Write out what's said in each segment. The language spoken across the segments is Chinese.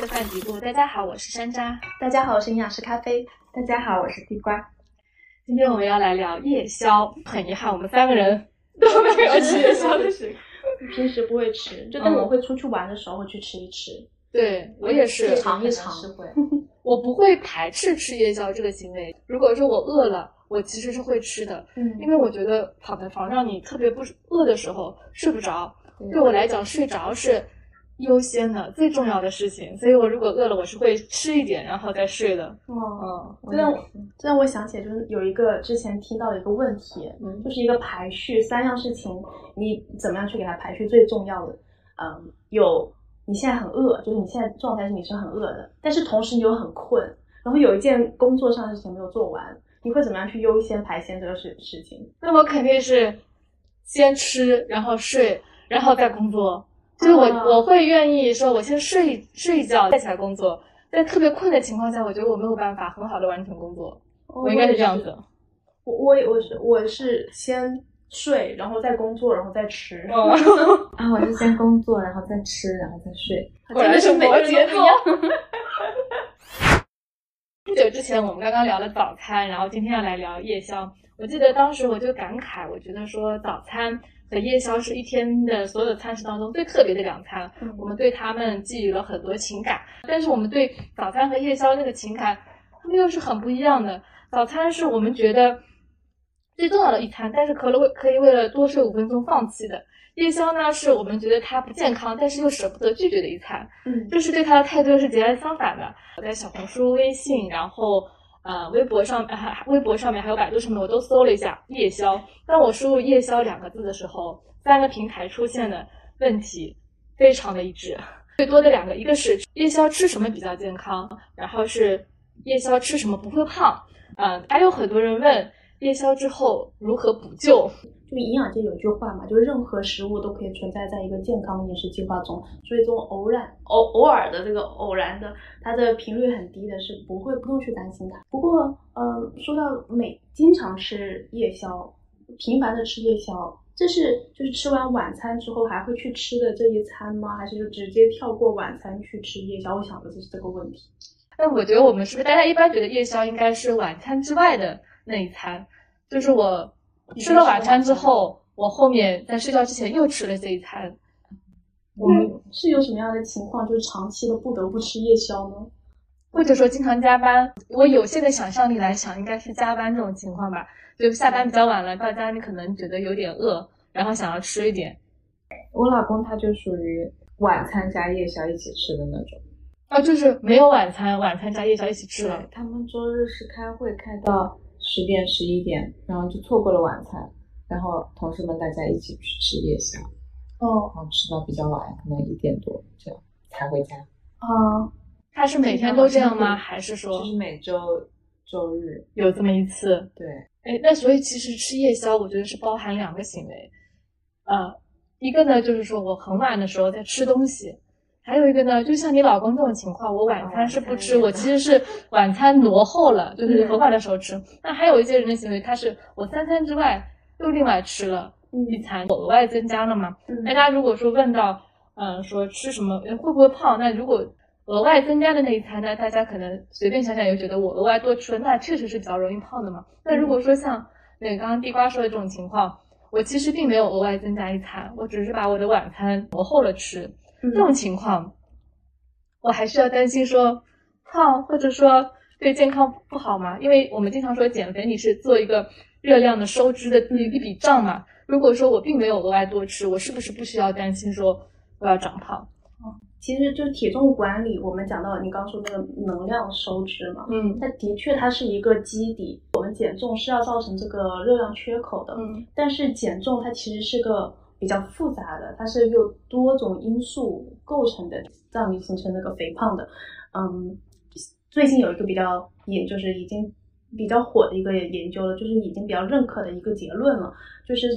吃饭嘀咕。大家好，我是山楂。大家好，我是营养师咖啡。大家好，我是地瓜。今天我们要来聊夜宵。很遗憾，我们三个人都没有 吃夜宵的时候。平时不会吃，就但我会出去玩的时候会去吃一吃。对我也是尝一尝。我不会排斥吃夜宵这个行为。如果说我饿了，我其实是会吃的。嗯，因为我觉得躺在床上，你特别不饿的时候睡不着。对我来讲，睡着是。优先的最重要的事情，所以我如果饿了，我是会吃一点然后再睡的。哦，这让这让我想起来，就是有一个之前听到的一个问题，就是一个排序三样事情，你怎么样去给它排序最重要的？嗯，有你现在很饿，就是你现在状态是你是很饿的，但是同时你又很困，然后有一件工作上的事情没有做完，你会怎么样去优先排先这个事事情？那我肯定是先吃，然后睡，然后再工作。就是我，我会愿意说，我先睡睡一觉，再起来工作。在特别困的情况下，我觉得我没有办法很好的完成工作。我应该是这样子。我我我是我是先睡，然后再工作，然后再吃。啊，我是先工作，然后再吃，然后再睡。果然是摩羯座。不久之前我们刚刚聊了早餐，然后今天要来聊夜宵。我记得当时我就感慨，我觉得说早餐。和夜宵是一天的所有的餐食当中最特别的两餐，我们对他们寄予了很多情感。但是我们对早餐和夜宵那个情感，他们又是很不一样的。早餐是我们觉得最重要的一餐，但是可能为可以为了多睡五分钟放弃的。夜宵呢，是我们觉得它不健康，但是又舍不得拒绝的一餐。嗯，就是对它的态度是截然相反的。我在小红书、微信，然后。呃，微博上还微博上面还有百度上面，我都搜了一下夜宵。当我输入“夜宵”两个字的时候，三个平台出现的问题非常的一致。最多的两个，一个是夜宵吃什么比较健康，然后是夜宵吃什么不会胖。嗯，还有很多人问夜宵之后如何补救。就营养界有句话嘛，就是任何食物都可以存在在一个健康饮食计划中，所以这种偶然、偶偶尔的这个偶然的，它的频率很低的，是不会不用去担心它。不过，呃，说到每经常吃夜宵，频繁的吃夜宵，这是就是吃完晚餐之后还会去吃的这一餐吗？还是就直接跳过晚餐去吃夜宵？我想的就是这个问题。那我觉得我们是不是大家一般觉得夜宵应该是晚餐之外的那一餐？就是我。吃了晚餐之后，我后面在睡觉之前又吃了这一餐。我们是有什么样的情况，就是长期的不得不吃夜宵呢？或者说经常加班？我有限的想象力来想，应该是加班这种情况吧。就下班比较晚了，到家里可能觉得有点饿，然后想要吃一点。我老公他就属于晚餐加夜宵一起吃的那种。啊，就是没有晚餐，晚餐加夜宵一起吃了。他们周日是开会开到。十点十一点，然后就错过了晚餐，然后同事们大家一起去吃夜宵，哦，然后吃到比较晚，可能一点多这样才回家。啊，他是每天都这样吗？还是说就是每周周日有这么一次？对，哎，那所以其实吃夜宵，我觉得是包含两个行为，呃，一个呢就是说我很晚的时候在吃东西。还有一个呢，就像你老公这种情况，我晚餐是不吃，我其实是晚餐挪后了，就是合法的时候吃。那还有一些人的行为，他是我三餐之外又另外吃了一餐，我额外增加了嘛？大家如果说问到，嗯，说吃什么会不会胖？那如果额外增加的那一餐呢，大家可能随便想想，又觉得我额外多吃了，那确实是比较容易胖的嘛。那如果说像那个刚刚地瓜说的这种情况，我其实并没有额外增加一餐，我只是把我的晚餐挪后了吃。这种情况，我还需要担心说胖，或者说对健康不好吗？因为我们经常说减肥，你是做一个热量的收支的一一笔账嘛。如果说我并没有额外多吃，我是不是不需要担心说我要长胖？哦，其实就体重管理，我们讲到你刚说那个能量收支嘛，嗯，它的确它是一个基底。我们减重是要造成这个热量缺口的，嗯，但是减重它其实是个。比较复杂的，它是由多种因素构成的，让你形成那个肥胖的。嗯，最近有一个比较也就是已经比较火的一个研究了，就是已经比较认可的一个结论了，就是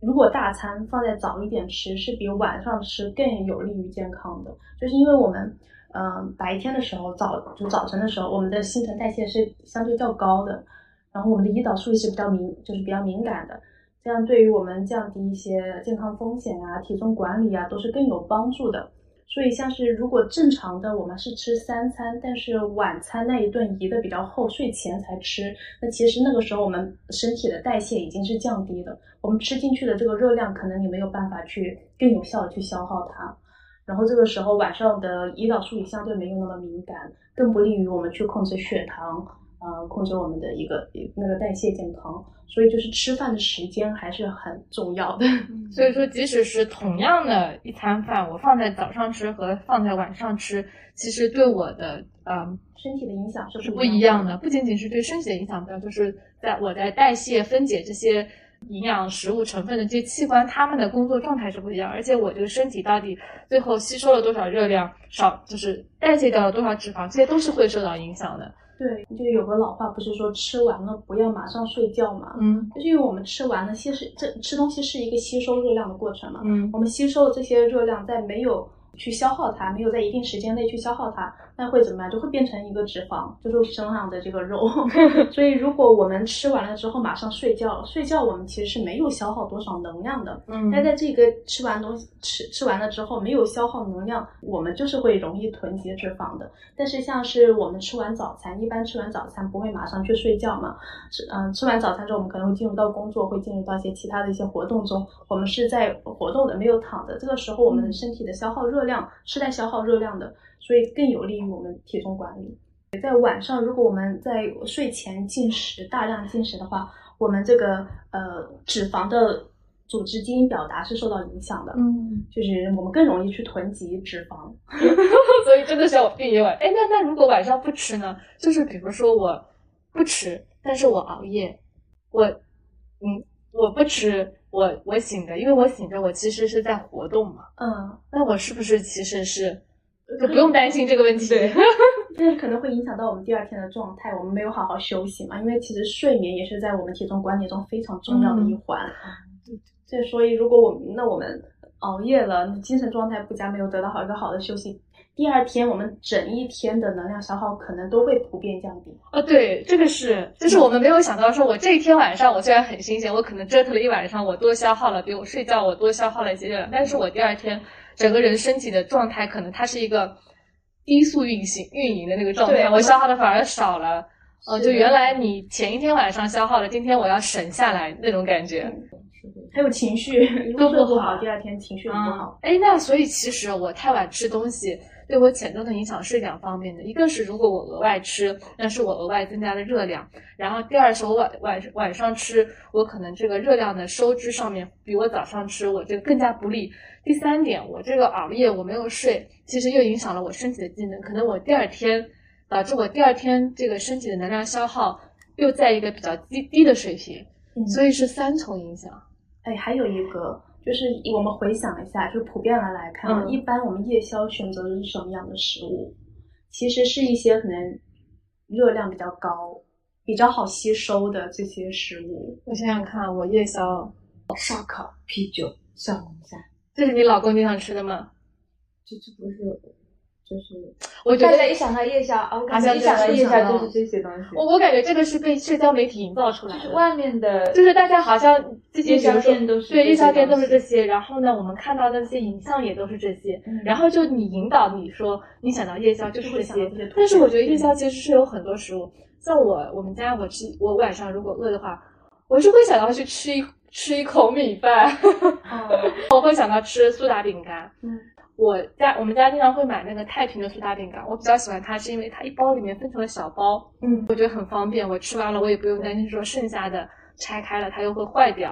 如果大餐放在早一点吃，是比晚上吃更有利于健康的。就是因为我们，嗯，白天的时候早就早晨的时候，我们的新陈代谢是相对较高的，然后我们的胰岛素也是比较敏，就是比较敏感的。这样对于我们降低一些健康风险啊、体重管理啊，都是更有帮助的。所以像是如果正常的我们是吃三餐，但是晚餐那一顿移的比较后，睡前才吃，那其实那个时候我们身体的代谢已经是降低的，我们吃进去的这个热量可能你没有办法去更有效的去消耗它，然后这个时候晚上的胰岛素也相对没有那么敏感，更不利于我们去控制血糖。呃，控制我们的一个那个代谢健康，所以就是吃饭的时间还是很重要的。所以说，即使是同样的一餐饭，我放在早上吃和放在晚上吃，其实对我的呃身体的影响是不一样的。不仅仅是对身体的影响不一样，就是在我在代谢分解这些营养食物成分的这些器官，他们的工作状态是不一样。而且我这个身体到底最后吸收了多少热量，少就是代谢掉了多少脂肪，这些都是会受到影响的。对，就有个老话，不是说吃完了不要马上睡觉嘛？嗯，就是因为我们吃完了，吸食这吃东西是一个吸收热量的过程嘛。嗯，我们吸收了这些热量，在没有去消耗它，没有在一定时间内去消耗它。那会怎么样？就会变成一个脂肪，就是身上的这个肉。所以，如果我们吃完了之后马上睡觉，睡觉我们其实是没有消耗多少能量的。嗯，但在这个吃完东西吃吃完了之后，没有消耗能量，我们就是会容易囤积脂肪的。但是，像是我们吃完早餐，一般吃完早餐不会马上去睡觉嘛？吃嗯，吃完早餐之后，我们可能会进入到工作，会进入到一些其他的一些活动中。我们是在活动的，没有躺的。这个时候，我们身体的消耗热量是在消耗热量的。所以更有利于我们体重管理。在晚上，如果我们在睡前进食大量进食的话，我们这个呃脂肪的组织基因表达是受到影响的。嗯，就是我们更容易去囤积脂肪。所以真的是要避免晚。哎，那那如果晚上不吃呢？就是比如说我不吃，但是我熬夜，我嗯我不吃，我我醒着，因为我醒着，我其实是在活动嘛。嗯，那我是不是其实是？就不用担心这个问题，对，但是可能会影响到我们第二天的状态。我们没有好好休息嘛，因为其实睡眠也是在我们体重管理中非常重要的一环。对，所以如果我们那我们熬夜了，精神状态不佳，没有得到好一个好的休息，第二天我们整一天的能量消耗可能都会普遍降低。哦，对，这个是，就是我们没有想到，说我这一天晚上我虽然很新鲜，我可能折腾了一晚上，我多消耗了，比我睡觉我多消耗了一些热量，但是我第二天。整个人身体的状态，可能它是一个低速运行运营的那个状态，我消耗的反而少了。呃，就原来你前一天晚上消耗了，今天我要省下来那种感觉。还有情绪都不好，第二天情绪也不好。哎，那所以其实我太晚吃东西。对我潜重的影响是两方面的，一个是如果我额外吃，那是我额外增加的热量；然后第二是我晚晚晚上吃，我可能这个热量的收支上面比我早上吃我这个更加不利。第三点，我这个熬夜我没有睡，其实又影响了我身体的机能，可能我第二天导致我第二天这个身体的能量消耗又在一个比较低低的水平，所以是三重影响。哎，还有一个。就是我们回想一下，就普遍的来看，一般我们夜宵选择的是什么样的食物？其实是一些可能热量比较高、比较好吸收的这些食物。我想想看，我夜宵烧烤、啤酒、小龙虾，这是你老公经常吃的吗？这这不是。就是，我觉得一想到夜宵，我感觉一想到夜宵就是这些东西。我我感觉这个是被社交媒体营造出来的。就是外面的，就是大家好像这些店都是对夜宵店都是这些，然后呢，我们看到的那些影像也都是这些，然后就你引导你说你想到夜宵就是这些，但是我觉得夜宵其实是有很多食物，像我我们家我吃我晚上如果饿的话，我是会想到去吃一吃一口米饭，我会想到吃苏打饼干，嗯。我家我们家经常会买那个太平的苏打饼干，我比较喜欢它，是因为它一包里面分成了小包，嗯，我觉得很方便。我吃完了，我也不用担心说剩下的拆开了它又会坏掉。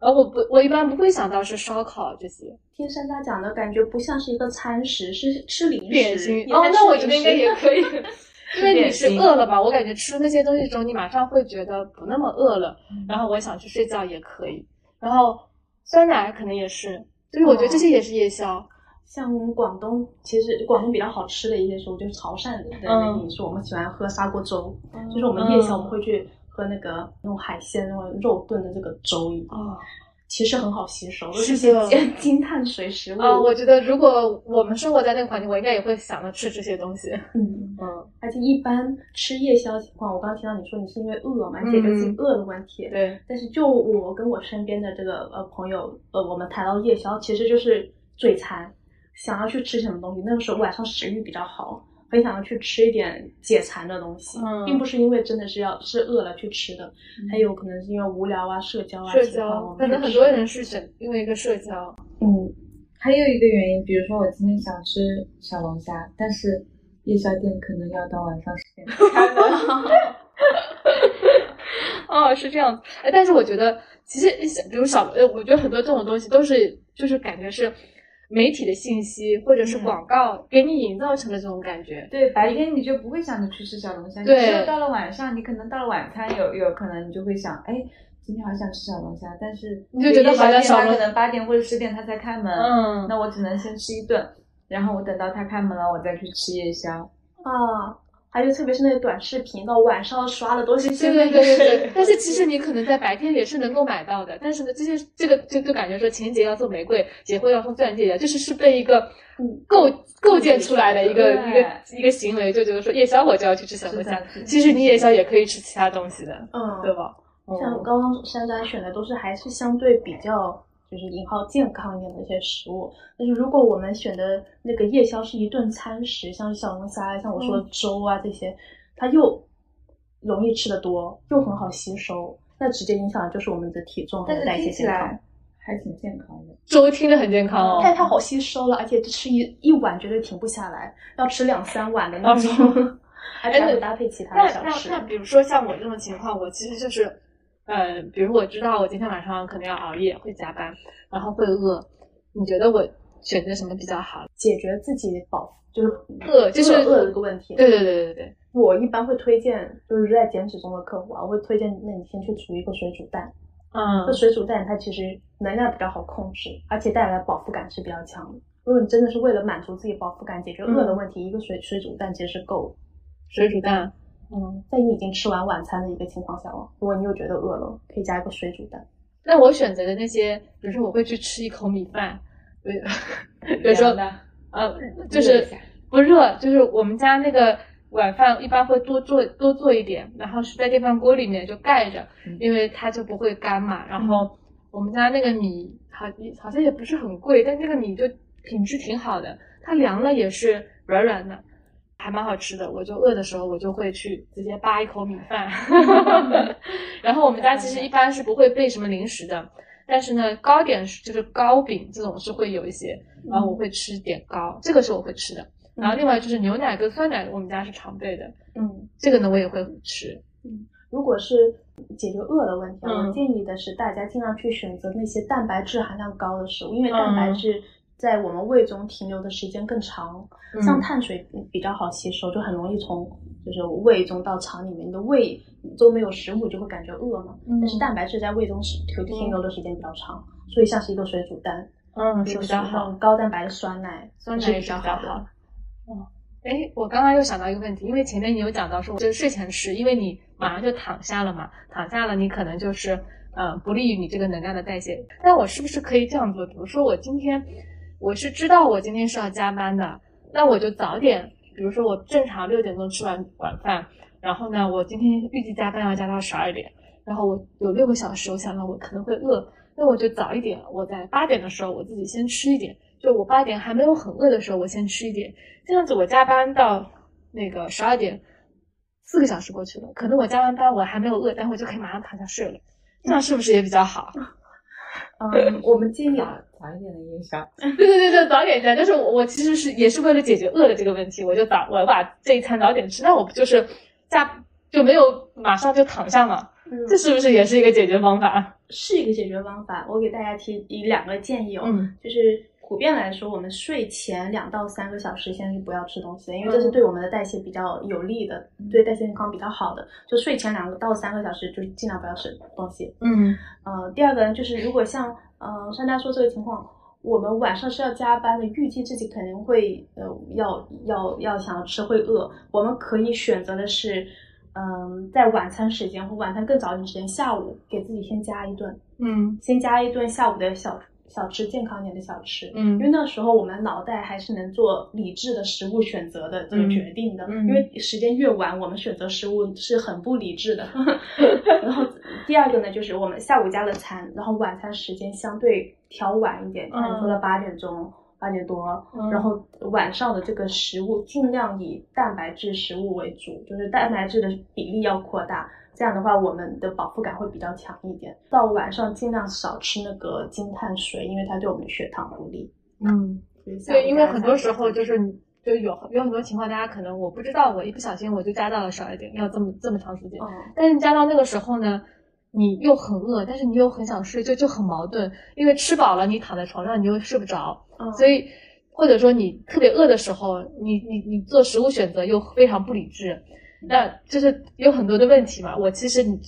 而我不，我一般不会想到是烧烤这些。听山楂讲的感觉不像是一个餐食，是吃零食。哦，那我觉得应该也可以，因为你是饿了吧。我感觉吃那些东西之后，你马上会觉得不那么饿了，然后我想去睡觉也可以。然后酸奶可能也是，就是我觉得这些也是夜宵。像我们广东，其实广东比较好吃的一些食物，就是潮汕的那个饮食，我们喜欢喝砂锅粥，就是我们夜宵我们会去喝那个用海鲜、用肉炖的这个粥啊，其实很好吸收，都是些精碳水食物啊。我觉得如果我们生活在那个环境，我应该也会想着吃这些东西。嗯嗯，而且一般吃夜宵情况，我刚刚听到你说你是因为饿嘛，解决自己饿的问题。对，但是就我跟我身边的这个呃朋友，呃，我们谈到夜宵，其实就是嘴馋。想要去吃什么东西，那个时候晚上食欲比较好，很想要去吃一点解馋的东西，并不是因为真的是要是饿了去吃的，还有可能是因为无聊啊、社交啊。社交，可能很多人是选因为一个社交。嗯，还有一个原因，比如说我今天想吃小龙虾，但是夜宵店可能要到晚上十点开门。哦，是这样子。哎，但是我觉得，其实比如小，呃，我觉得很多这种东西都是，就是感觉是媒体的信息或者是广告给你营造成了这种感觉。对，白天你就不会想着去吃小龙虾，你，只有到了晚上，你可能到了晚餐，有有可能你就会想，哎，今天好想吃小龙虾，但是你就觉得好像小龙可能八点或者十点他才开门，嗯，那我只能先吃一顿，然后我等到他开门了，我再去吃夜宵。啊。还有特别是那个短视频，到晚上刷的东西对对对对对。但是其实你可能在白天也是能够买到的，但是呢，这些这个就就感觉说情人节要送玫瑰，结婚要送钻戒，就是是被一个构构建出来的一个一个一个行为，就觉得说夜宵我就要去吃小龙虾，其实你夜宵也可以吃其他东西的，嗯，对吧？像刚刚山楂选的都是还是相对比较。就是引号健康一点的一些食物，但是如果我们选的那个夜宵是一顿餐食，像小龙虾，像我说的粥啊这些，它又容易吃的多，又很好吸收，那直接影响的就是我们的体重和代谢健康，还挺健康的。粥听着很健康哦，太太好吸收了，而且吃一一碗绝对停不下来，要吃两三碗的那种，而且会搭配其他的小吃。那那比如说像我这种情况，我其实就是。呃，比如我知道我今天晚上可能要熬夜，会加班，然后会饿。你觉得我选择什么比较好？解决自己饱就是饿，就是饿的这个问题。对对对对对。我一般会推荐，就是在减脂中的客户啊，我会推荐，那你先去煮一个水煮蛋。嗯。这水煮蛋它其实能量比较好控制，而且带来饱腹感是比较强的。如果你真的是为了满足自己饱腹感，解决饿的问题，一个水水煮蛋其实是够。水煮蛋。嗯，在你已经吃完晚餐的一个情况下哦，如果你又觉得饿了，可以加一个水煮蛋。那我选择的那些，比如说我会去吃一口米饭，比 如说，呃，就是不热，就是我们家那个晚饭一般会多做多做一点，然后是在电饭锅里面就盖着，因为它就不会干嘛。然后我们家那个米好好像也不是很贵，但这个米就品质挺好的，它凉了也是软软的。还蛮好吃的，我就饿的时候，我就会去直接扒一口米饭。然后我们家其实一般是不会备什么零食的，但是呢，糕点就是糕饼这种是会有一些，然后我会吃点糕，这个是我会吃的。然后另外就是牛奶跟酸奶，我们家是常备的，嗯，这个呢我也会吃。嗯，如果是解决饿的问题，我建议的是大家尽量去选择那些蛋白质含量高的食物，因为蛋白质。在我们胃中停留的时间更长，像碳水比较好吸收，就很容易从就是胃中到肠里面。你的胃都没有食物，就会感觉饿嘛。但是蛋白质在胃中停停留的时间比较长，所以像是一个水煮蛋，嗯，是比较好。高蛋白的酸奶，酸奶也比较好。哦，哎，我刚刚又想到一个问题，因为前面你有讲到说，就是睡前吃，因为你马上就躺下了嘛，躺下了你可能就是呃不利于你这个能量的代谢。那我是不是可以这样做？比如说我今天。我是知道我今天是要加班的，那我就早点，比如说我正常六点钟吃完晚饭，然后呢，我今天预计加班要加到十二点，然后我有六个小时，我想到我可能会饿，那我就早一点，我在八点的时候我自己先吃一点，就我八点还没有很饿的时候，我先吃一点，这样子我加班到那个十二点，四个小时过去了，可能我加完班我还没有饿，待会就可以马上躺下睡了，这样是不是也比较好？嗯，我们建议啊早一点的夜宵。对对对对，早点吃。就是我我其实是也是为了解决饿的这个问题，我就早我把这一餐早点吃。那我不就是下就没有马上就躺下嘛？这是不是也是一个解决方法？是一个解决方法。我给大家提一两个建议哦，就是。普遍来说，我们睡前两到三个小时先是不要吃东西的，因为这是对我们的代谢比较有利的，对代谢健康比较好的。就睡前两个到三个小时，就是尽量不要吃东西。嗯，呃，第二个呢，就是如果像呃珊珊说这个情况，我们晚上是要加班的，预计自己肯定会呃要要要想要吃会饿，我们可以选择的是，嗯，在晚餐时间或晚餐更早一点时间，下午给自己先加一顿，嗯，先加一顿下午的小。小吃健康一点的小吃，嗯，因为那时候我们脑袋还是能做理智的食物选择的这个决定的，因为时间越晚，我们选择食物是很不理智的。然后第二个呢，就是我们下午加了餐，然后晚餐时间相对调晚一点，像你说的八点钟。八点多，然后晚上的这个食物尽量以蛋白质食物为主，就是蛋白质的比例要扩大。这样的话，我们的饱腹感会比较强一点。到晚上尽量少吃那个精碳水，因为它对我们的血糖不利。嗯，对，因为很多时候就是就有有很多情况，大家可能我不知道，我一不小心我就加到了少一点，要这么这么长时间。但是加到那个时候呢，你又很饿，但是你又很想睡，就就很矛盾。因为吃饱了，你躺在床上你又睡不着，嗯所以或者说你特别饿的时候，你你你做食物选择又非常不理智。那就是有很多的问题嘛。我其实你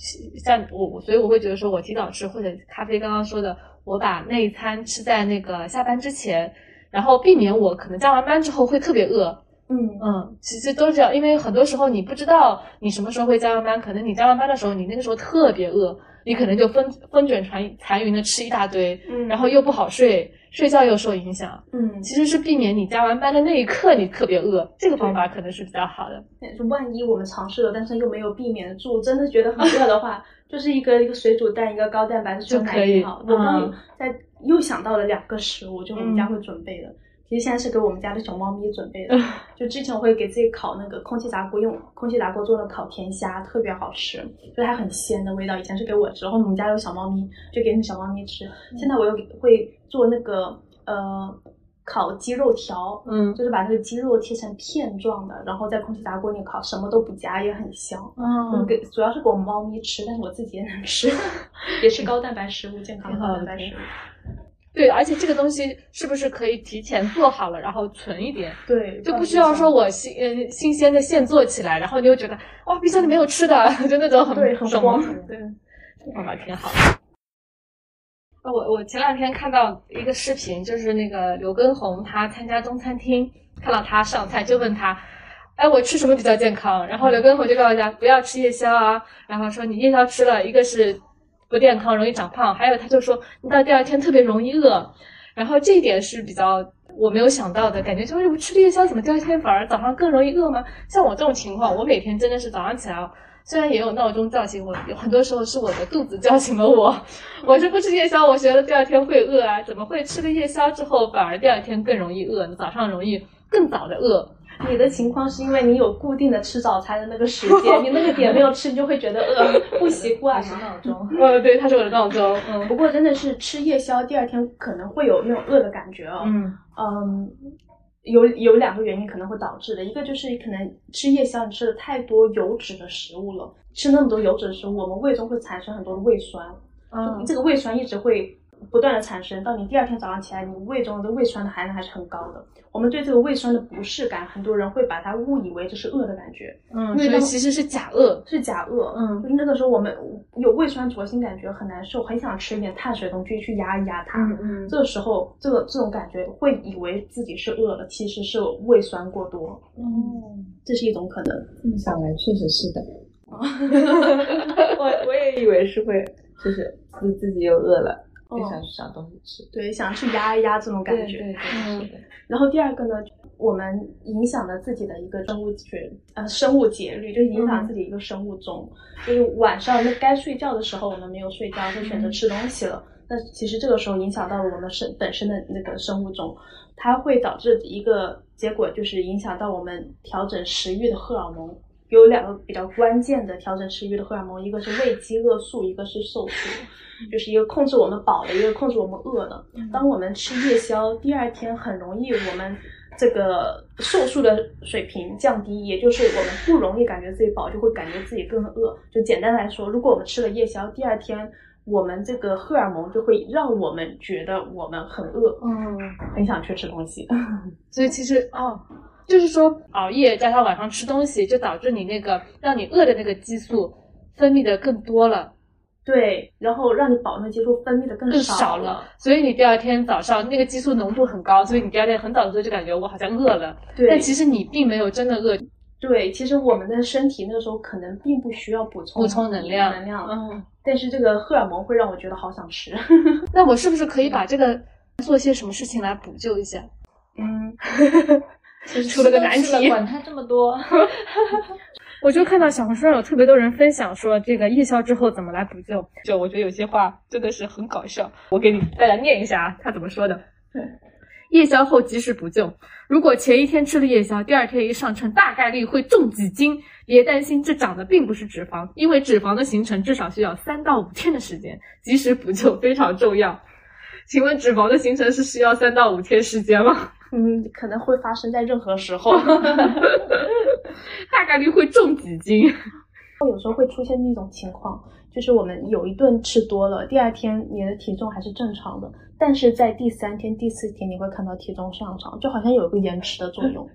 像我，所以我会觉得说，我提早吃或者咖啡刚刚说的，我把那一餐吃在那个下班之前，然后避免我可能加完班之后会特别饿。嗯嗯，其实都是这样，因为很多时候你不知道你什么时候会加完班，可能你加完班的时候，你那个时候特别饿，你可能就风风卷残残云的吃一大堆，嗯，然后又不好睡。睡觉又受影响，嗯，其实是避免你加完班的那一刻你特别饿，这个方法可能是比较好的。就万一我们尝试了，但是又没有避免住，真的觉得很饿的话，就是一个一个水煮蛋，一个高蛋白的酸奶挺好。我刚在又想到了两个食物，就我们家会准备的。其实现在是给我们家的小猫咪准备的，就之前我会给自己烤那个空气炸锅，用空气炸锅做的烤甜虾，特别好吃，就它很鲜的味道。以前是给我吃，然后我们家有小猫咪，就给那小猫咪吃。现在我又会做那个呃烤鸡肉条，嗯，就是把那个鸡肉切成片状的，然后在空气炸锅里烤，什么都不加也很香。嗯，给主要是给我们猫咪吃，但是我自己也能吃，也是高蛋白食物，健康的高蛋白食物。对，而且这个东西是不是可以提前做好了，然后存一点？对，就不需要说我新嗯新鲜的现做起来，然后你又觉得哇冰箱里没有吃的，就那种很对很慌。对，这方法挺好。我我前两天看到一个视频，就是那个刘畊宏他参加中餐厅，看到他上菜就问他，哎我吃什么比较健康？然后刘畊宏就告诉大家不要吃夜宵啊，然后说你夜宵吃了一个是。不健康，容易长胖。还有，他就说你到第二天特别容易饿，然后这一点是比较我没有想到的，感觉就是不吃夜宵，怎么第二天反而早上更容易饿吗？像我这种情况，我每天真的是早上起来，虽然也有闹钟叫醒我，有很多时候是我的肚子叫醒了我。我是不吃夜宵，我觉得第二天会饿啊，怎么会吃了夜宵之后反而第二天更容易饿？早上容易更早的饿。你的情况是因为你有固定的吃早餐的那个时间，你那个点没有吃，你就会觉得饿，不习惯。是闹钟。呃，对，它是我的闹钟。嗯，不过真的是吃夜宵，第二天可能会有那种饿的感觉哦。嗯嗯，有有两个原因可能会导致的，一个就是可能吃夜宵，你吃了太多油脂的食物了，吃那么多油脂的食物，我们胃中会产生很多的胃酸。嗯，这个胃酸一直会。不断的产生，到你第二天早上起来，你胃中的胃酸的含量还是很高的。我们对这个胃酸的不适感，很多人会把它误以为这是饿的感觉，嗯，所以其实是假饿，是假饿，嗯，就是那个时候我们有胃酸灼心感觉很难受，很想吃一点碳水东西去压一压它，嗯嗯，这个时候这个这种感觉会以为自己是饿了，其实是胃酸过多，哦，这是一种可能。这么想来，确实是的，我我也以为是会，就是自自己又饿了。就想去找东西吃，对，想去压一压这种感觉。对对对。然后第二个呢，我们影响了自己的一个生物节，呃，生物节律，就是影响自己一个生物钟。就是晚上那该睡觉的时候，我们没有睡觉，就选择吃东西了。那其实这个时候影响到了我们身本身的那个生物钟，它会导致一个结果，就是影响到我们调整食欲的荷尔蒙。有两个比较关键的调整食欲的荷尔蒙，一个是胃饥饿素，一个是瘦素，就是一个控制我们饱的，一个控制我们饿的。当我们吃夜宵，第二天很容易我们这个瘦素的水平降低，也就是我们不容易感觉自己饱，就会感觉自己更饿。就简单来说，如果我们吃了夜宵，第二天我们这个荷尔蒙就会让我们觉得我们很饿，嗯，很想去吃东西。所以其实哦。就是说，熬夜加上晚上吃东西，就导致你那个让你饿的那个激素分泌的更多了，对，然后让你饱那激素分泌的更少了，所以你第二天早上那个激素浓度很高，所以你第二天很早的时候就感觉我好像饿了，对，但其实你并没有真的饿，对，其实我们的身体那个时候可能并不需要补充补充能量，能量，嗯，但是这个荷尔蒙会让我觉得好想吃，那我是不是可以把这个做些什么事情来补救一下？嗯。出了个难题，管他这么多。我就看到小红书上有特别多人分享说，这个夜宵之后怎么来补救。就我觉得有些话真的是很搞笑，我给你大家念一下啊他怎么说的。对夜宵后及时补救。如果前一天吃了夜宵，第二天一上称，大概率会重几斤。别担心，这长的并不是脂肪，因为脂肪的形成至少需要三到五天的时间，及时补救非常重要。请问脂肪的形成是需要三到五天时间吗？嗯，可能会发生在任何时候，大概率会重几斤。有时候会出现那种情况，就是我们有一顿吃多了，第二天你的体重还是正常的，但是在第三天、第四天你会看到体重上涨，就好像有一个延迟的作用。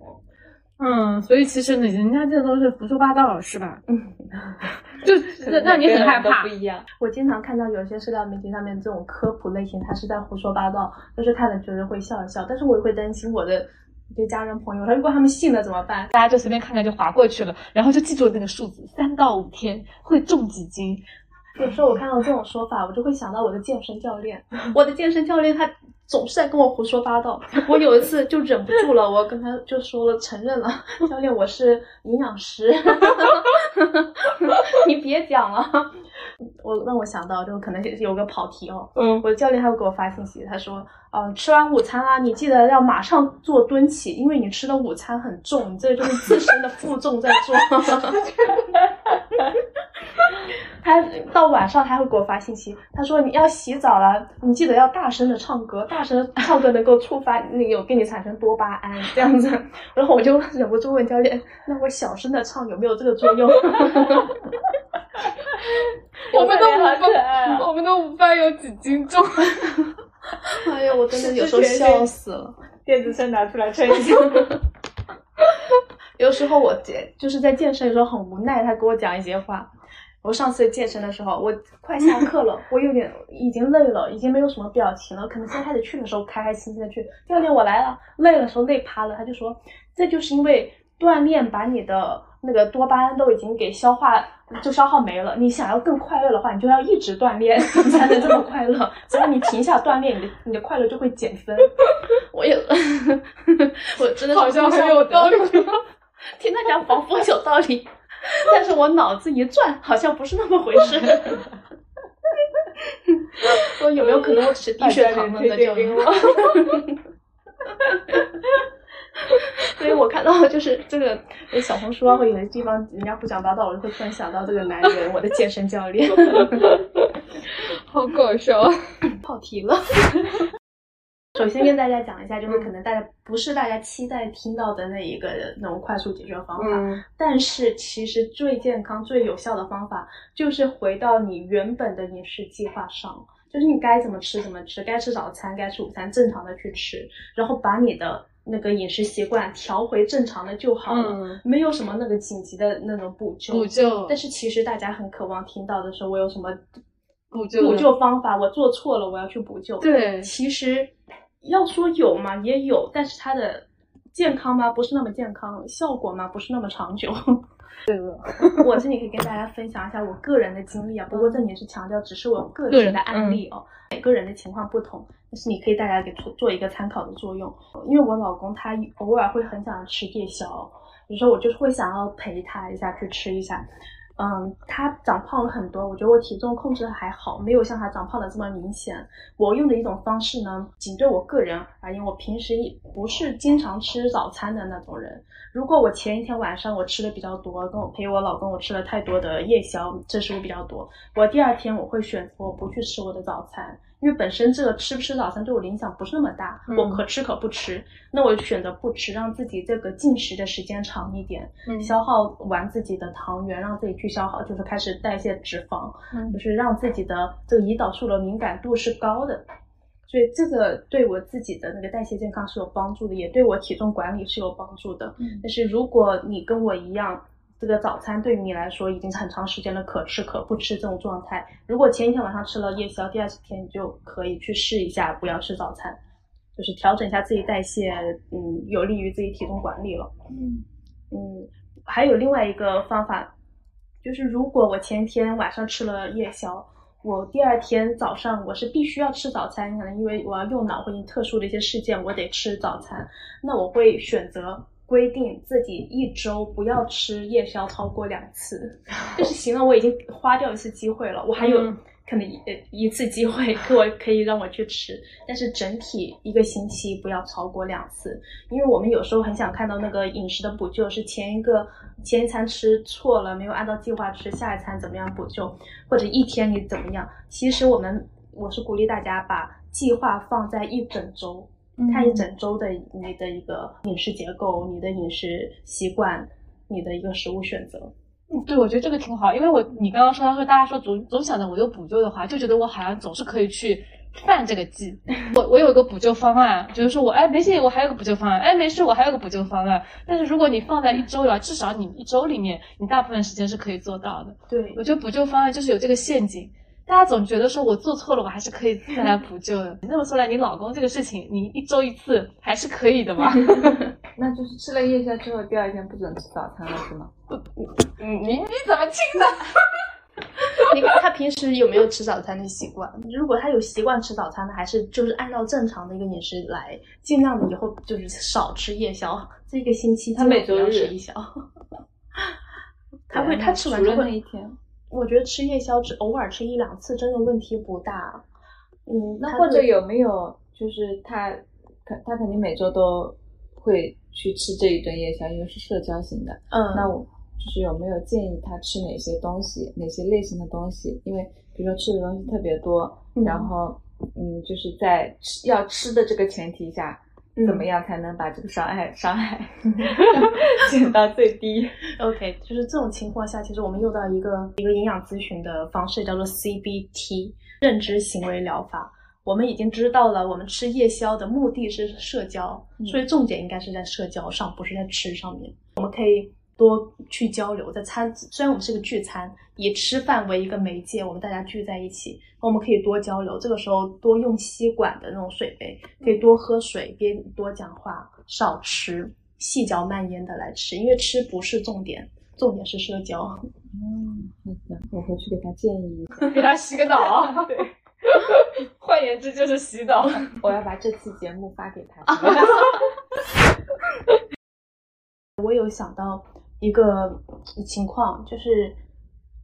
嗯，所以其实你，人家这都是胡说八道，是吧？嗯，就让你很害怕。不一样。我经常看到有些社交媒体上面这种科普类型，他是在胡说八道，就是看了觉得会笑一笑，但是我也会担心我的就家人朋友，他如果他们信了怎么办？大家就随便看看就划过去了，然后就记住了那个数字，三到五天会重几斤。有时候我看到这种说法，我就会想到我的健身教练，我的健身教练他。总是在跟我胡说八道，我有一次就忍不住了，我跟他就说了，承认了，教练我是营养师，你别讲了，我让我想到就可能有个跑题哦，嗯，我的教练他会给我发信息，他说，嗯，吃完午餐啊，你记得要马上做蹲起，因为你吃的午餐很重，你这就是自身的负重在做。他到晚上他会给我发信息，他说你要洗澡了，你记得要大声的唱歌，大声唱歌能够触发那个有给你产生多巴胺这样子，然后我就忍不住问教练，那我小声的唱有没有这个作用？我们的午饭，我们的午饭有几斤重？哎呀，我真的有时候笑死了，电子秤拿出来称一下。有时候我健就是在健身的时候很无奈，他给我讲一些话。我上次健身的时候，我快下课了，我有点已经累了，已经没有什么表情了。可能先开始去的时候开开心心的去，教练我来了，累的时候累趴了。他就说，这就是因为锻炼把你的那个多巴胺都已经给消化，就消耗没了。你想要更快乐的话，你就要一直锻炼，你才能这么快乐。只要你停下锻炼，你的你的快乐就会减分。我也，我真的好像很有道理，听他讲仿佛有道理。但是我脑子一转，好像不是那么回事。我有没有可能我是低血糖呢？那就。所以我看到就是这个小红书啊，或有些地方人家胡讲八道，我就会突然想到这个男人，我的健身教练。好搞笑，跑题了。首先跟大家讲一下，就是可能大家不是大家期待听到的那一个那种快速解决方法，但是其实最健康、最有效的方法就是回到你原本的饮食计划上，就是你该怎么吃怎么吃，该吃早餐该吃午餐正常的去吃，然后把你的那个饮食习惯调回正常的就好了，没有什么那个紧急的那种补救。补救。但是其实大家很渴望听到的是，我有什么补救补救方法？我做错了，我要去补救。对，其实。要说有嘛，也有，但是它的健康吗？不是那么健康，效果吗？不是那么长久。对的，我这里可以跟大家分享一下我个人的经历啊，不过这里是强调只是我个人的案例哦，每个人的情况不同，但是你可以大家给做做一个参考的作用。因为我老公他偶尔会很想吃夜宵，有时候我就是会想要陪他一下去吃一下。嗯，他长胖了很多，我觉得我体重控制的还好，没有像他长胖的这么明显。我用的一种方式呢，仅对我个人而言，我平时不是经常吃早餐的那种人。如果我前一天晚上我吃的比较多，跟我陪我老公我吃了太多的夜宵，这是我比较多，我第二天我会选择我不去吃我的早餐。因为本身这个吃不吃早餐对我影响不是那么大，我可吃可不吃，那我就选择不吃，让自己这个进食的时间长一点，消耗完自己的糖原，让自己去消耗，就是开始代谢脂肪，就是让自己的这个胰岛素的敏感度是高的，所以这个对我自己的那个代谢健康是有帮助的，也对我体重管理是有帮助的。但是如果你跟我一样，这个早餐对于你来说已经很长时间的可吃可不吃这种状态。如果前一天晚上吃了夜宵，第二天你就可以去试一下不要吃早餐，就是调整一下自己代谢，嗯，有利于自己体重管理了。嗯嗯，还有另外一个方法，就是如果我前一天晚上吃了夜宵，我第二天早上我是必须要吃早餐，可能因为我要用脑或者特殊的一些事件，我得吃早餐，那我会选择。规定自己一周不要吃夜宵超过两次，就是行了。我已经花掉一次机会了，我还有可能一一次机会，给我可以让我去吃，但是整体一个星期不要超过两次，因为我们有时候很想看到那个饮食的补救，是前一个前一餐吃错了，没有按照计划吃，下一餐怎么样补救，或者一天你怎么样？其实我们我是鼓励大家把计划放在一整周，看一整周的你的一个饮食结构、你的饮食习惯、你的一个食物选择。嗯对，我觉得这个挺好，因为我你刚刚说，他说大家说总总想着我有补救的话，就觉得我好像总是可以去犯这个忌。我我有一个补救方案，就是说我哎没事，我还有个补救方案，哎没事，我还有个补救方案。但是如果你放在一周了，至少你一周里面，你大部分时间是可以做到的。对，我觉得补救方案就是有这个陷阱。大家总觉得说我做错了，我还是可以再来补救的。你这么说来，你老公这个事情，你一周一次还是可以的嘛？那就是吃了夜宵之后，第二天不准吃早餐了，是吗？嗯，你你怎么清的？你看他平时有没有吃早餐的习惯？如果他有习惯吃早餐的，还是就是按照正常的一个饮食来，尽量的以后就是少吃夜宵。这个星期他每周日吃夜宵，他会他吃完之后一天。我觉得吃夜宵只偶尔吃一两次，真的问题不大。嗯，那或者有没有就是他，肯他肯定每周都会去吃这一顿夜宵，因为是社交型的。嗯，那我就是有没有建议他吃哪些东西，哪些类型的东西？因为比如说吃的东西特别多，然后嗯，就是在吃要吃的这个前提下。怎么样才能把这个伤害伤害 减到最低？OK，就是这种情况下，其实我们用到一个一个营养咨询的方式，叫做 CBT 认知行为疗法。我们已经知道了，我们吃夜宵的目的是社交，所以重点应该是在社交上，不是在吃上面。我们可以。多去交流，在餐虽然我们是个聚餐，以吃饭为一个媒介，我们大家聚在一起，我们可以多交流。这个时候多用吸管的那种水杯，可以多喝水，边多讲话，少吃，细嚼慢咽的来吃，因为吃不是重点，重点是社交。嗯，好的，我回去给他建议，给他洗个澡。对，换言之就是洗澡。我要把这期节目发给他。我有想到。一个情况就是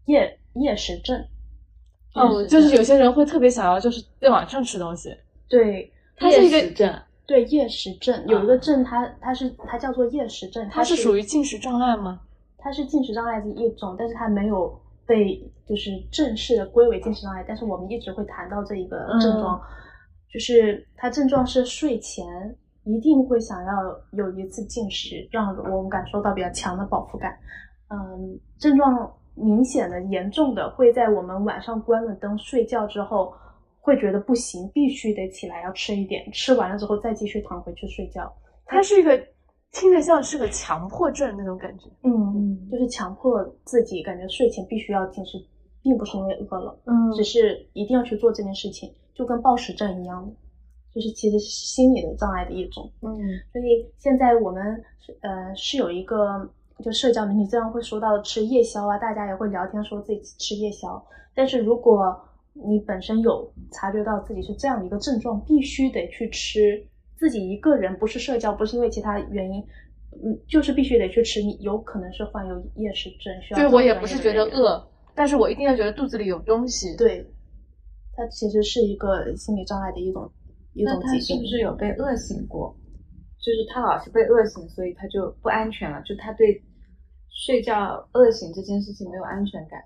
夜夜食症，哦，就是有些人会特别想要，就是在晚上吃东西。对，它是一个症。对，夜食症有一个症，它它是它叫做夜食症，它是属于进食障碍吗？它是进食障碍的一种，但是它没有被就是正式的归为进食障碍。但是我们一直会谈到这一个症状，就是它症状是睡前。一定会想要有一次进食，让我们感受到比较强的饱腹感。嗯，症状明显的、严重的，会在我们晚上关了灯睡觉之后，会觉得不行，必须得起来要吃一点，吃完了之后再继续躺回去睡觉。它是一个听着像是个强迫症那种感觉。嗯，就是强迫自己感觉睡前必须要进食，并不是因为饿了，嗯，只是一定要去做这件事情，就跟暴食症一样的。就是其实是心理的障碍的一种，嗯，所以现在我们呃是有一个就社交媒体经常会说到吃夜宵啊，大家也会聊天说自己吃夜宵。但是如果你本身有察觉到自己是这样的一个症状，必须得去吃，自己一个人不是社交，不是因为其他原因，嗯，就是必须得去吃，你有可能是患有厌食症，需要。对我也不是觉得饿，但是我一定要觉得肚子里有东西。对，它其实是一个心理障碍的一种。那他是不是有被饿醒过？就是他老是被饿醒，所以他就不安全了。就他对睡觉饿醒这件事情没有安全感，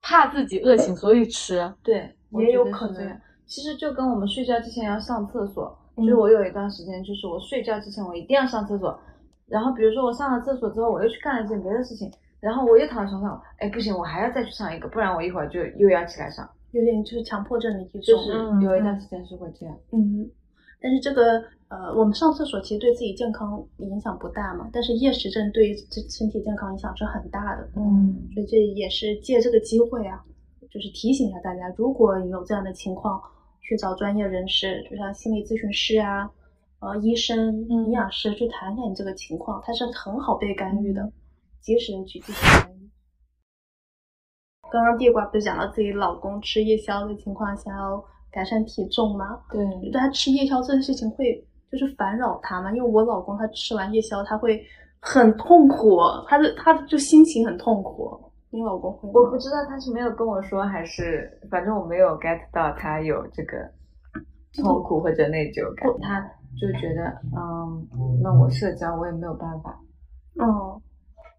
怕自己饿醒，所以吃。对，也有可能。其实就跟我们睡觉之前要上厕所，就是我有一段时间，就是我睡觉之前我一定要上厕所。然后比如说我上了厕所之后，我又去干了一件别的事情，然后我又躺在床上，哎，不行，我还要再去上一个，不然我一会儿就又要起来上。有点就是强迫症的一种，就是有一段时间是会这样。嗯，但是这个呃，我们上厕所其实对自己健康影响不大嘛，但是厌食症对这身体健康影响是很大的。嗯，所以这也是借这个机会啊，就是提醒一下大家，如果你有这样的情况，去找专业人士，就像心理咨询师啊、呃医生、营养师去谈谈你这个情况，它是很好被干预的，及时的去进行干预。刚刚地瓜不是讲到自己老公吃夜宵的情况，下要改善体重吗？对，他吃夜宵这件事情会就是烦扰他嘛？因为我老公他吃完夜宵他会很痛苦，他的他就心情很痛苦。你老公会？我不知道他是没有跟我说，还是反正我没有 get 到他有这个痛苦或者内疚感。他就觉得，嗯，那我社交我也没有办法。嗯，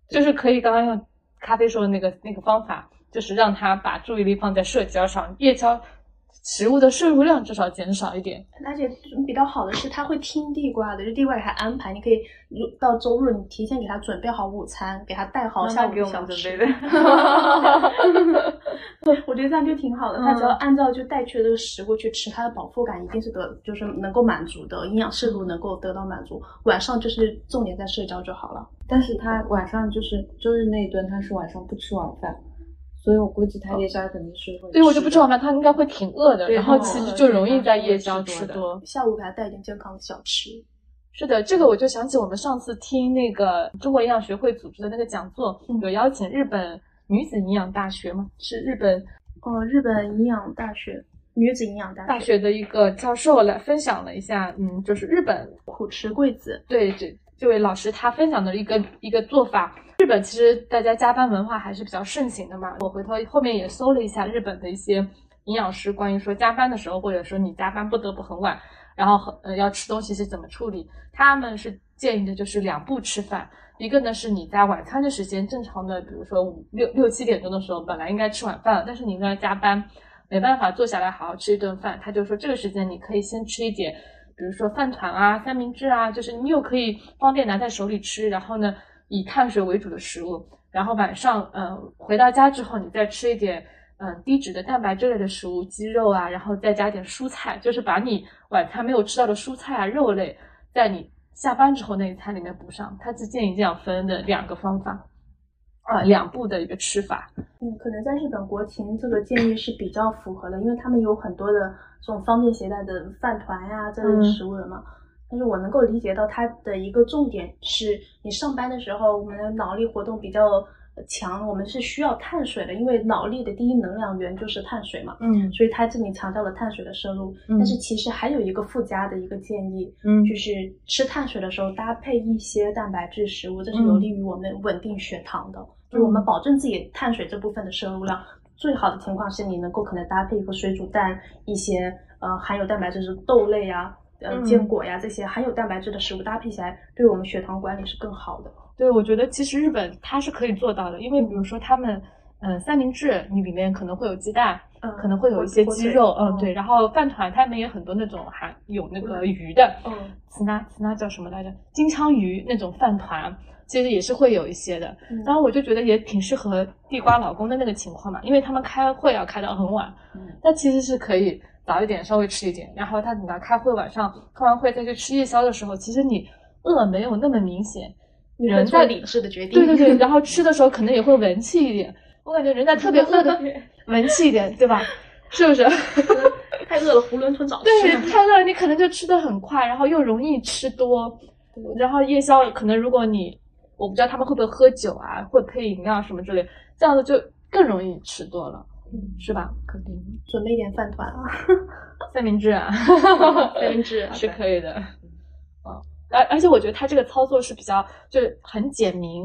就是可以刚刚用咖啡说的那个那个方法，就是让他把注意力放在社交上，夜宵。食物的摄入量至少减少一点，而且比较好的是，他会听地瓜的，就地瓜给他安排，你可以到周日你提前给他准备好午餐，给他带好下午小吃。我觉得这样就挺好的，他只要按照就带去的这个食物去吃，他的饱腹感一定是得就是能够满足的，营养摄入能够得到满足。晚上就是重点在社交就好了。但是他晚上就是周日那一顿，他是晚上不吃晚饭。所以我估计他夜宵肯定是会，对我就不吃晚饭，他应该会挺饿的，然后其实就容易在夜宵吃多。下午给他带一点健康的小吃。是的，这个我就想起我们上次听那个中国营养学会组织的那个讲座，有邀请日本女子营养大学吗？是日本，哦，日本营养大学女子营养大大学的一个教授来分享了一下，嗯，就是日本苦池贵子，对这这位老师他分享的一个一个做法。日本其实大家加班文化还是比较盛行的嘛。我回头后面也搜了一下日本的一些营养师关于说加班的时候，或者说你加班不得不很晚，然后呃要吃东西是怎么处理。他们是建议的就是两步吃饭，一个呢是你在晚餐的时间正常的，比如说五六六七点钟的时候本来应该吃晚饭了，但是你因为加班没办法坐下来好好吃一顿饭，他就说这个时间你可以先吃一点，比如说饭团啊、三明治啊，就是你又可以方便拿在手里吃，然后呢。以碳水为主的食物，然后晚上，呃，回到家之后，你再吃一点，嗯，低脂的蛋白质类的食物，鸡肉啊，然后再加点蔬菜，就是把你晚餐没有吃到的蔬菜啊、肉类，在你下班之后那一餐里面补上。他是建议这样分的两个方法，啊，两步的一个吃法。嗯，可能在日本国情这个建议是比较符合的，因为他们有很多的这种方便携带的饭团呀这类食物的嘛。但是我能够理解到它的一个重点是，你上班的时候，我们的脑力活动比较强，我们是需要碳水的，因为脑力的第一能量源就是碳水嘛。嗯，所以它这里强调了碳水的摄入。但是其实还有一个附加的一个建议，嗯，就是吃碳水的时候搭配一些蛋白质食物，这是有利于我们稳定血糖的。就是我们保证自己碳水这部分的摄入量，最好的情况是你能够可能搭配一个水煮蛋，一些呃含有蛋白质的豆类啊。呃，坚果呀，这些含有蛋白质的食物搭配起来，对我们血糖管理是更好的。对，我觉得其实日本它是可以做到的，因为比如说他们，嗯，三明治你里面可能会有鸡蛋，嗯，可能会有一些鸡肉，嗯，对，然后饭团他们也很多那种含有那个鱼的，嗯，词那词那叫什么来着？金枪鱼那种饭团，其实也是会有一些的。然后我就觉得也挺适合地瓜老公的那个情况嘛，因为他们开会要开到很晚，嗯，那其实是可以。早一点，稍微吃一点，然后他等到开会，晚上开完会再去吃夜宵的时候，其实你饿没有那么明显。人在理智的决定。对对对，然后吃的时候可能也会文气一点。我感觉人在特别饿的文 气一点，对吧？是不是？太饿了，囫囵吞枣。对，太饿了，你可能就吃的很快，然后又容易吃多。然后夜宵可能如果你，我不知道他们会不会喝酒啊，会配饮料什么之类，这样子就更容易吃多了。是吧？肯定准备一点饭团啊，三明治啊，三明治 是可以的。嗯，而而且我觉得他这个操作是比较就是很简明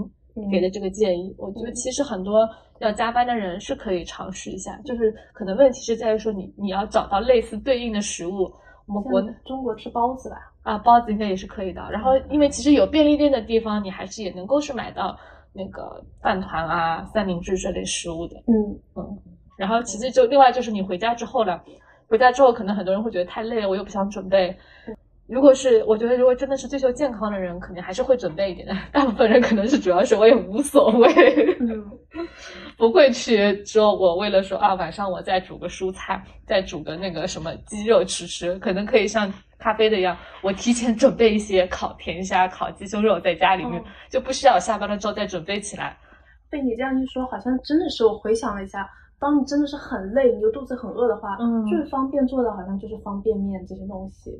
给的这个建议。我觉得其实很多要加班的人是可以尝试一下，就是可能问题是在于说你你要找到类似对应的食物。我们国中国吃包子吧？啊，包子应该也是可以的。然后因为其实有便利店的地方，你还是也能够是买到那个饭团啊、三明治这类食物的。嗯嗯。然后其实就另外就是你回家之后呢，回家之后可能很多人会觉得太累了，我又不想准备。如果是我觉得如果真的是追求健康的人，肯定还是会准备一点的。大部分人可能是主要是我也无所谓，不会去说我为了说啊晚上我再煮个蔬菜，再煮个那个什么鸡肉吃吃，可能可以像咖啡的一样，我提前准备一些烤甜虾、烤鸡胸肉在家里面，就不需要下班了之后再准备起来。被你这样一说，好像真的是我回想了一下。当你真的是很累，你又肚子很饿的话，嗯，最方便做的好像就是方便面这些东西，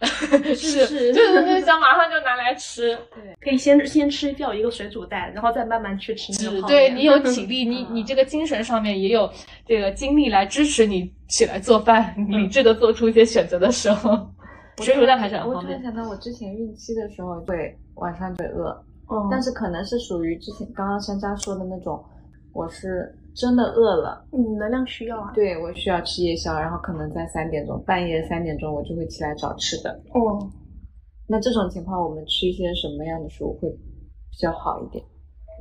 是是，就是想马上就拿来吃，对，可以先先吃掉一个水煮蛋，然后再慢慢去吃那个对你有 体力，你你这个精神上面也有这个精力来支持你起来做饭，理智的做出一些选择的时候，水煮蛋还是很方便。我突然想到，我之前孕期的时候会晚上会饿，但是可能是属于之前刚刚山楂说的那种。我是真的饿了，嗯，能量需要啊。对，我需要吃夜宵，然后可能在三点钟，半夜三点钟我就会起来找吃的。哦，那这种情况，我们吃一些什么样的食物会比较好一点？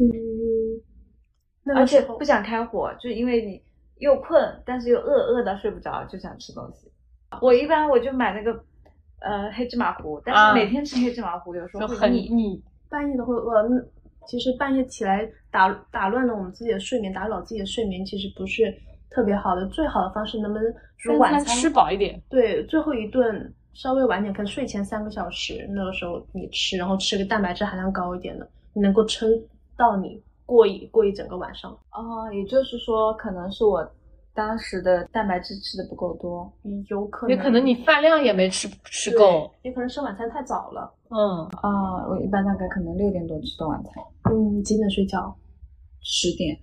嗯，而且不想开火，就因为你又困，但是又饿，饿到睡不着，就想吃东西。我一般我就买那个呃黑芝麻糊，但是每天吃黑芝麻糊有时候很腻，半夜都会饿。其实半夜起来打打乱了我们自己的睡眠，打扰自己的睡眠，其实不是特别好的。最好的方式，能不能说晚餐吃饱一点？对，最后一顿稍微晚点，可能睡前三个小时，那个时候你吃，然后吃个蛋白质含量高一点的，你能够撑到你过一过一整个晚上。哦，也就是说，可能是我。当时的蛋白质吃的不够多，有可能，也可能你饭量也没吃吃够，也可能吃晚餐太早了。嗯啊，我一般大概可能六点多吃的晚餐。嗯，几点睡觉？十点。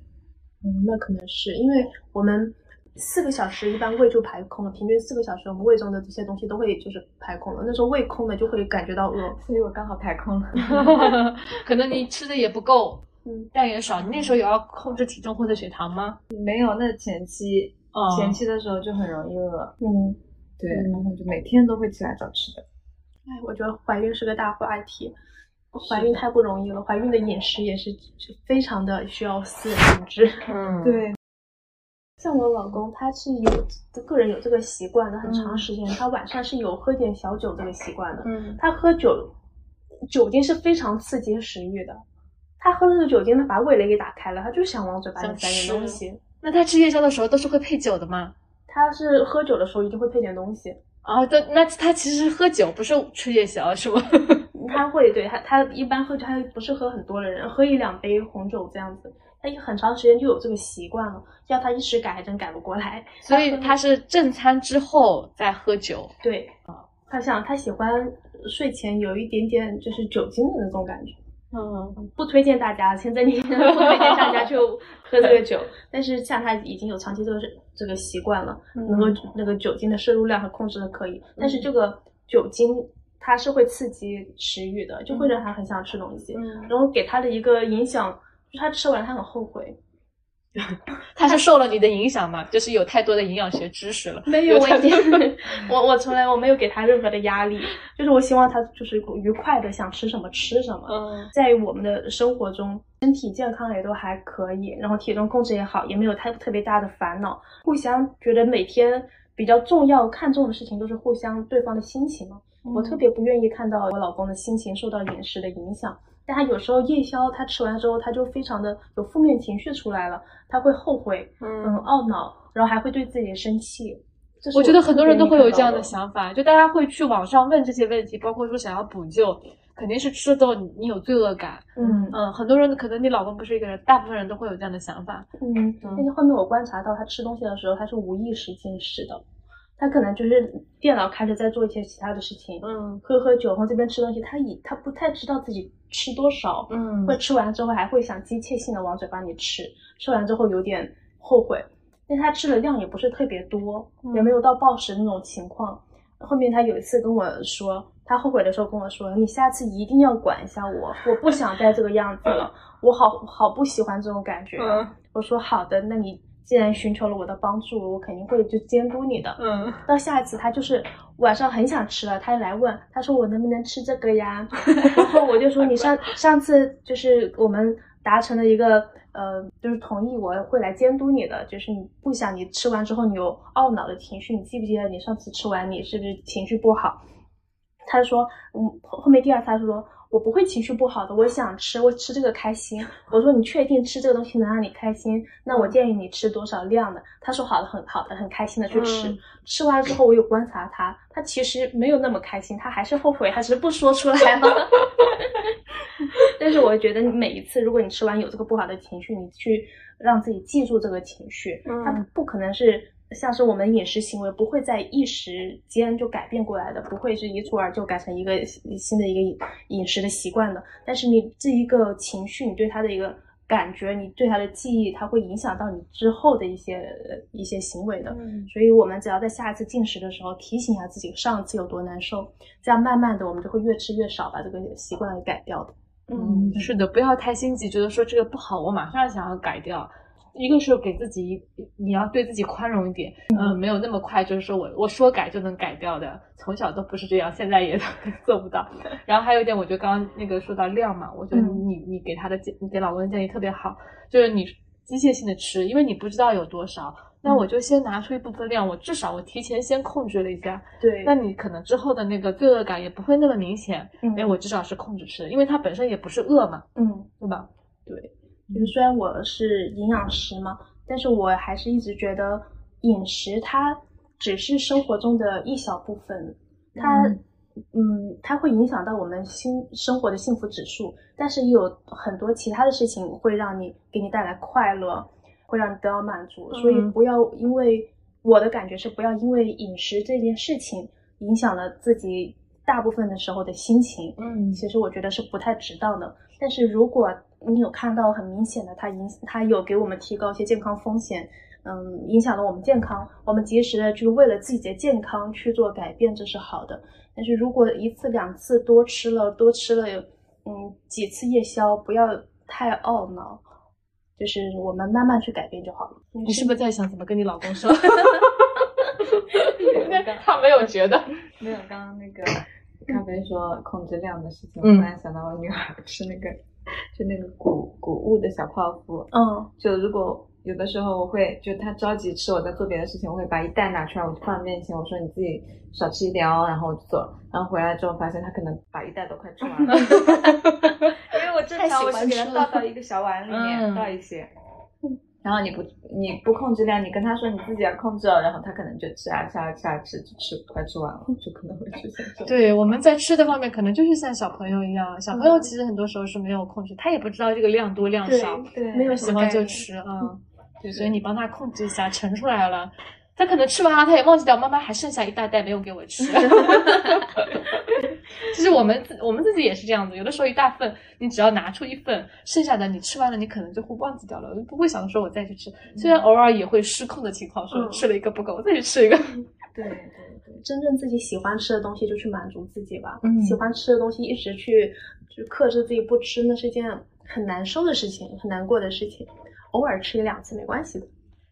嗯，那可能是因为我们四个小时一般胃就排空了，平均四个小时我们胃中的这些东西都会就是排空了。那时候胃空了就会感觉到饿，所以我刚好排空了。可能你吃的也不够。嗯，量也少。你那时候有要控制体重或者血糖吗？没有，那前期，前期的时候就很容易饿。嗯，对，然后就每天都会起来找吃的。哎，我觉得怀孕是个大话题，怀孕太不容易了。怀孕的饮食也是非常的需要私人控制。嗯，对。像我老公，他是有个人有这个习惯的，很长时间，他晚上是有喝点小酒这个习惯的。嗯，他喝酒，酒精是非常刺激食欲的。他喝了这个酒精，他把味蕾给打开了，他就想往嘴巴里塞点东西。那他吃夜宵的时候都是会配酒的吗？他是喝酒的时候一定会配点东西。哦，对，那他其实喝酒不是吃夜宵是吗？他会，对他，他一般喝酒，他不是喝很多的人，喝一两杯红酒这样子。他很长时间就有这个习惯了，要他一时改还真改不过来。所以他是正餐之后再喝酒。对，他想他喜欢睡前有一点点就是酒精的那种感觉。嗯，不推荐大家，现在你 不推荐大家去喝这个酒。但是像他已经有长期这个这个习惯了，能够那个酒精的摄入量和控制的可以。但是这个酒精它是会刺激食欲的，就会让他很想吃东西。然后给他的一个影响，就他吃完他很后悔。他是受了你的影响吗？就是有太多的营养学知识了。没有，我一点，我 我从来我没有给他任何的压力，就是我希望他就是愉快的想吃什么吃什么。嗯，在我们的生活中，身体健康也都还可以，然后体重控制也好，也没有太特别大的烦恼。互相觉得每天比较重要、看重的事情都是互相对方的心情嘛。我特别不愿意看到我老公的心情受到饮食的影响。但他有时候夜宵，他吃完之后，他就非常的有负面情绪出来了，他会后悔，嗯，懊恼，然后还会对自己生气。我觉得很多人都会有这样的想法，就大家会去网上问这些问题，包括说想要补救，肯定是吃了之后你有罪恶感。嗯嗯，很多人可能你老公不是一个人，大部分人都会有这样的想法。嗯，但是后面我观察到他吃东西的时候，他是无意识进食的。他可能就是电脑开着在做一些其他的事情，嗯，喝喝酒，然后这边吃东西，他以他不太知道自己吃多少，嗯，会吃完之后还会想机械性的往嘴巴里吃，吃完之后有点后悔，但他吃的量也不是特别多，也没有到暴食那种情况。后面他有一次跟我说，他后悔的时候跟我说：“你下次一定要管一下我，我不想再这个样子了，我好好不喜欢这种感觉。”我说：“好的，那你。”既然寻求了我的帮助，我肯定会就监督你的。嗯，到下一次他就是晚上很想吃了，他来问，他说我能不能吃这个呀？然后我就说你上上次就是我们达成了一个呃，就是同意我会来监督你的，就是你不想你吃完之后你有懊恼的情绪，你记不记得你上次吃完你是不是情绪不好？他说嗯，后面第二次他说。我不会情绪不好的，我想吃，我吃这个开心。我说你确定吃这个东西能让你开心？那我建议你吃多少量的？他说好的，很好的，很开心的去吃。吃完了之后，我有观察他，他其实没有那么开心，他还是后悔，他只是不说出来了。但是我觉得你每一次，如果你吃完有这个不好的情绪，你去让自己记住这个情绪，他不可能是。像是我们饮食行为不会在一时间就改变过来的，不会是一蹴而就改成一个新的一个饮饮食的习惯的。但是你这一个情绪，你对它的一个感觉，你对它的记忆，它会影响到你之后的一些一些行为的。所以，我们只要在下一次进食的时候提醒一下自己上次有多难受，这样慢慢的我们就会越吃越少，把这个习惯给改掉的。嗯，是的，不要太心急，觉得说这个不好，我马上想要改掉。一个是给自己，你要对自己宽容一点，嗯，没有那么快，就是说我我说改就能改掉的，从小都不是这样，现在也 做不到。然后还有一点，我觉得刚刚那个说到量嘛，我觉得你你给他的建，你给老公的建议特别好，就是你机械性的吃，因为你不知道有多少，那我就先拿出一部分量，我至少我提前先控制了一下，对，那你可能之后的那个罪恶感也不会那么明显，哎，我至少是控制吃的，因为它本身也不是饿嘛，嗯，对吧？对。就是虽然我是营养师嘛，但是我还是一直觉得饮食它只是生活中的一小部分，它嗯，它会影响到我们心生活的幸福指数，但是有很多其他的事情会让你给你带来快乐，会让你得到满足，所以不要因为我的感觉是不要因为饮食这件事情影响了自己大部分的时候的心情，嗯，其实我觉得是不太值当的，但是如果。你有看到很明显的，它影它有给我们提高一些健康风险，嗯，影响了我们健康。我们及时的就是为了自己的健康去做改变，这是好的。但是如果一次两次多吃了，多吃了，嗯，几次夜宵，不要太懊恼，就是我们慢慢去改变就好了。你是不是在想怎么跟你老公说？他没有觉得，没有。刚刚那个咖啡说控制量的事情，我突然想到我女儿吃那个。就那个谷谷物的小泡芙，嗯，就如果有的时候我会，就他着急吃，我在做别的事情，我会把一袋拿出来，我就放在面前，我说你自己少吃一点哦，然后我就走，然后回来之后发现他可能把一袋都快吃完了，因为我正常我是给他倒到一个小碗里面倒一些。然后你不你不控制量，你跟他说你自己要控制，然后他可能就吃啊吃啊吃啊吃，就吃快吃完了，就可能会出现这种。对，我们在吃的方面可能就是像小朋友一样，小朋友其实很多时候是没有控制，他也不知道这个量多量少，对，没有喜欢就吃啊。对，所以你帮他控制一下，盛出来了，他可能吃完了，他也忘记掉妈妈还剩下一大袋没有给我吃。其实我们自我们自己也是这样子，有的时候一大份，你只要拿出一份，剩下的你吃完了，你可能就会忘记掉了，不会想着说我再去吃。虽然偶尔也会失控的情况，说吃了一个不够，我再去吃一个。对对对，真正自己喜欢吃的东西就去满足自己吧。嗯，喜欢吃的东西一直去就克制自己不吃，那是一件很难受的事情，很难过的事情。偶尔吃一两次没关系的。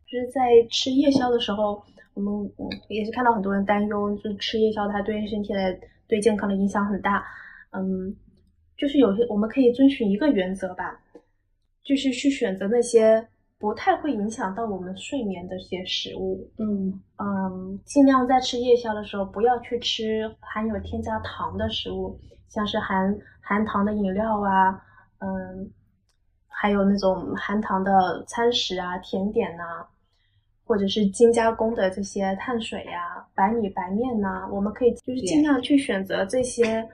就是在吃夜宵的时候，我们也是看到很多人担忧，就是吃夜宵它对身体的。对健康的影响很大，嗯，就是有些我们可以遵循一个原则吧，就是去选择那些不太会影响到我们睡眠的一些食物，嗯嗯，尽量在吃夜宵的时候不要去吃含有添加糖的食物，像是含含糖的饮料啊，嗯，还有那种含糖的餐食啊、甜点呐。或者是精加工的这些碳水呀、白米白面呐，我们可以就是尽量去选择这些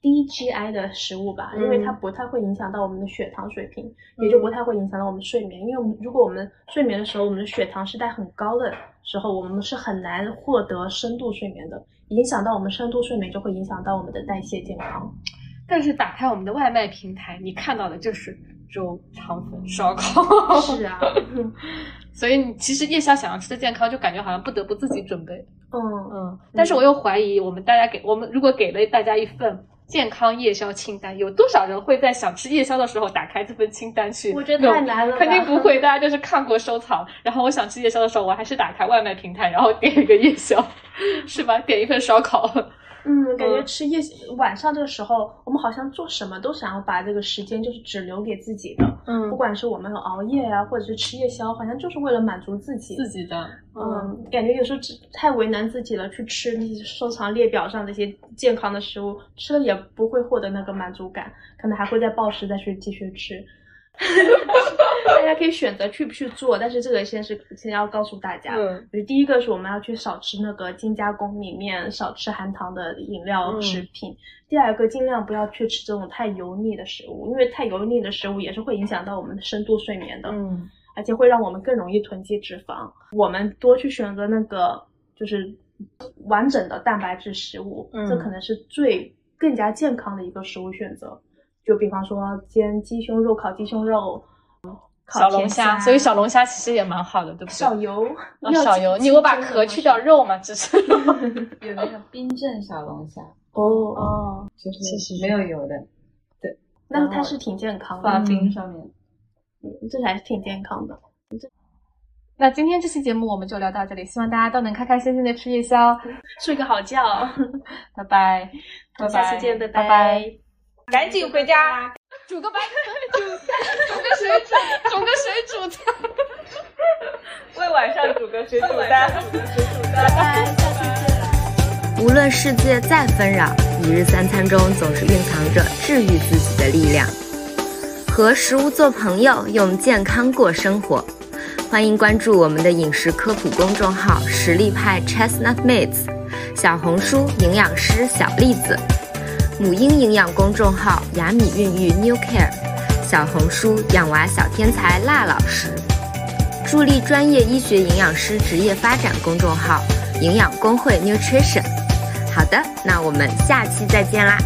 低 GI 的食物吧，因为它不太会影响到我们的血糖水平，也就不太会影响到我们睡眠。因为我们如果我们睡眠的时候，我们的血糖是在很高的时候，我们是很难获得深度睡眠的，影响到我们深度睡眠，就会影响到我们的代谢健康。但是打开我们的外卖平台，你看到的就是粥、肠粉、烧烤。是啊。所以你其实夜宵想要吃的健康，就感觉好像不得不自己准备。嗯嗯。但是我又怀疑，我们大家给我们如果给了大家一份健康夜宵清单，有多少人会在想吃夜宵的时候打开这份清单去？我觉得太难了。肯定不会，大家就是看过收藏。然后我想吃夜宵的时候，我还是打开外卖平台，然后点一个夜宵，是吧？点一份烧烤。嗯，感觉吃夜晚上这个时候，我们好像做什么都想要把这个时间就是只留给自己的。嗯，不管是我们熬夜啊，或者是吃夜宵，好像就是为了满足自己自己的。嗯，感觉有时候太为难自己了，去吃那些收藏列表上那些健康的食物，吃了也不会获得那个满足感，可能还会再暴食再去继续吃。大家可以选择去不去做，但是这个先是先要告诉大家，就是第一个是我们要去少吃那个精加工里面少吃含糖的饮料食品，第二个尽量不要去吃这种太油腻的食物，因为太油腻的食物也是会影响到我们的深度睡眠的，嗯，而且会让我们更容易囤积脂肪。我们多去选择那个就是完整的蛋白质食物，这可能是最更加健康的一个食物选择。就比方说煎鸡胸肉、烤鸡胸肉、小龙虾，所以小龙虾其实也蛮好的，对不对？少油，少油，你我把壳去掉，肉嘛，只是 有那个冰镇小龙虾 哦哦，就是其实没有油的，对，那它是挺健康的，放冰上面，嗯，这还是挺健康的。那今天这期节目我们就聊到这里，希望大家都能开开心心的吃夜宵，睡个好觉，拜拜，拜拜，下次见，拜。拜，赶紧回家，煮个白煮，煮个水煮，煮个水煮菜，为晚上煮个水煮蛋，拜拜，下次见。无论世界再纷扰，一日三餐中总是蕴藏着治愈自己的力量。和食物做朋友，用健康过生活。欢迎关注我们的饮食科普公众号“实力派 Chestnut 妹子”，小红书营养师小栗子，母婴营养公众号“雅米孕育 New Care”，小红书养娃小天才辣老师，助力专业医学营养师职业发展公众号“营养工会 Nutrition”。好的，那我们下期再见啦。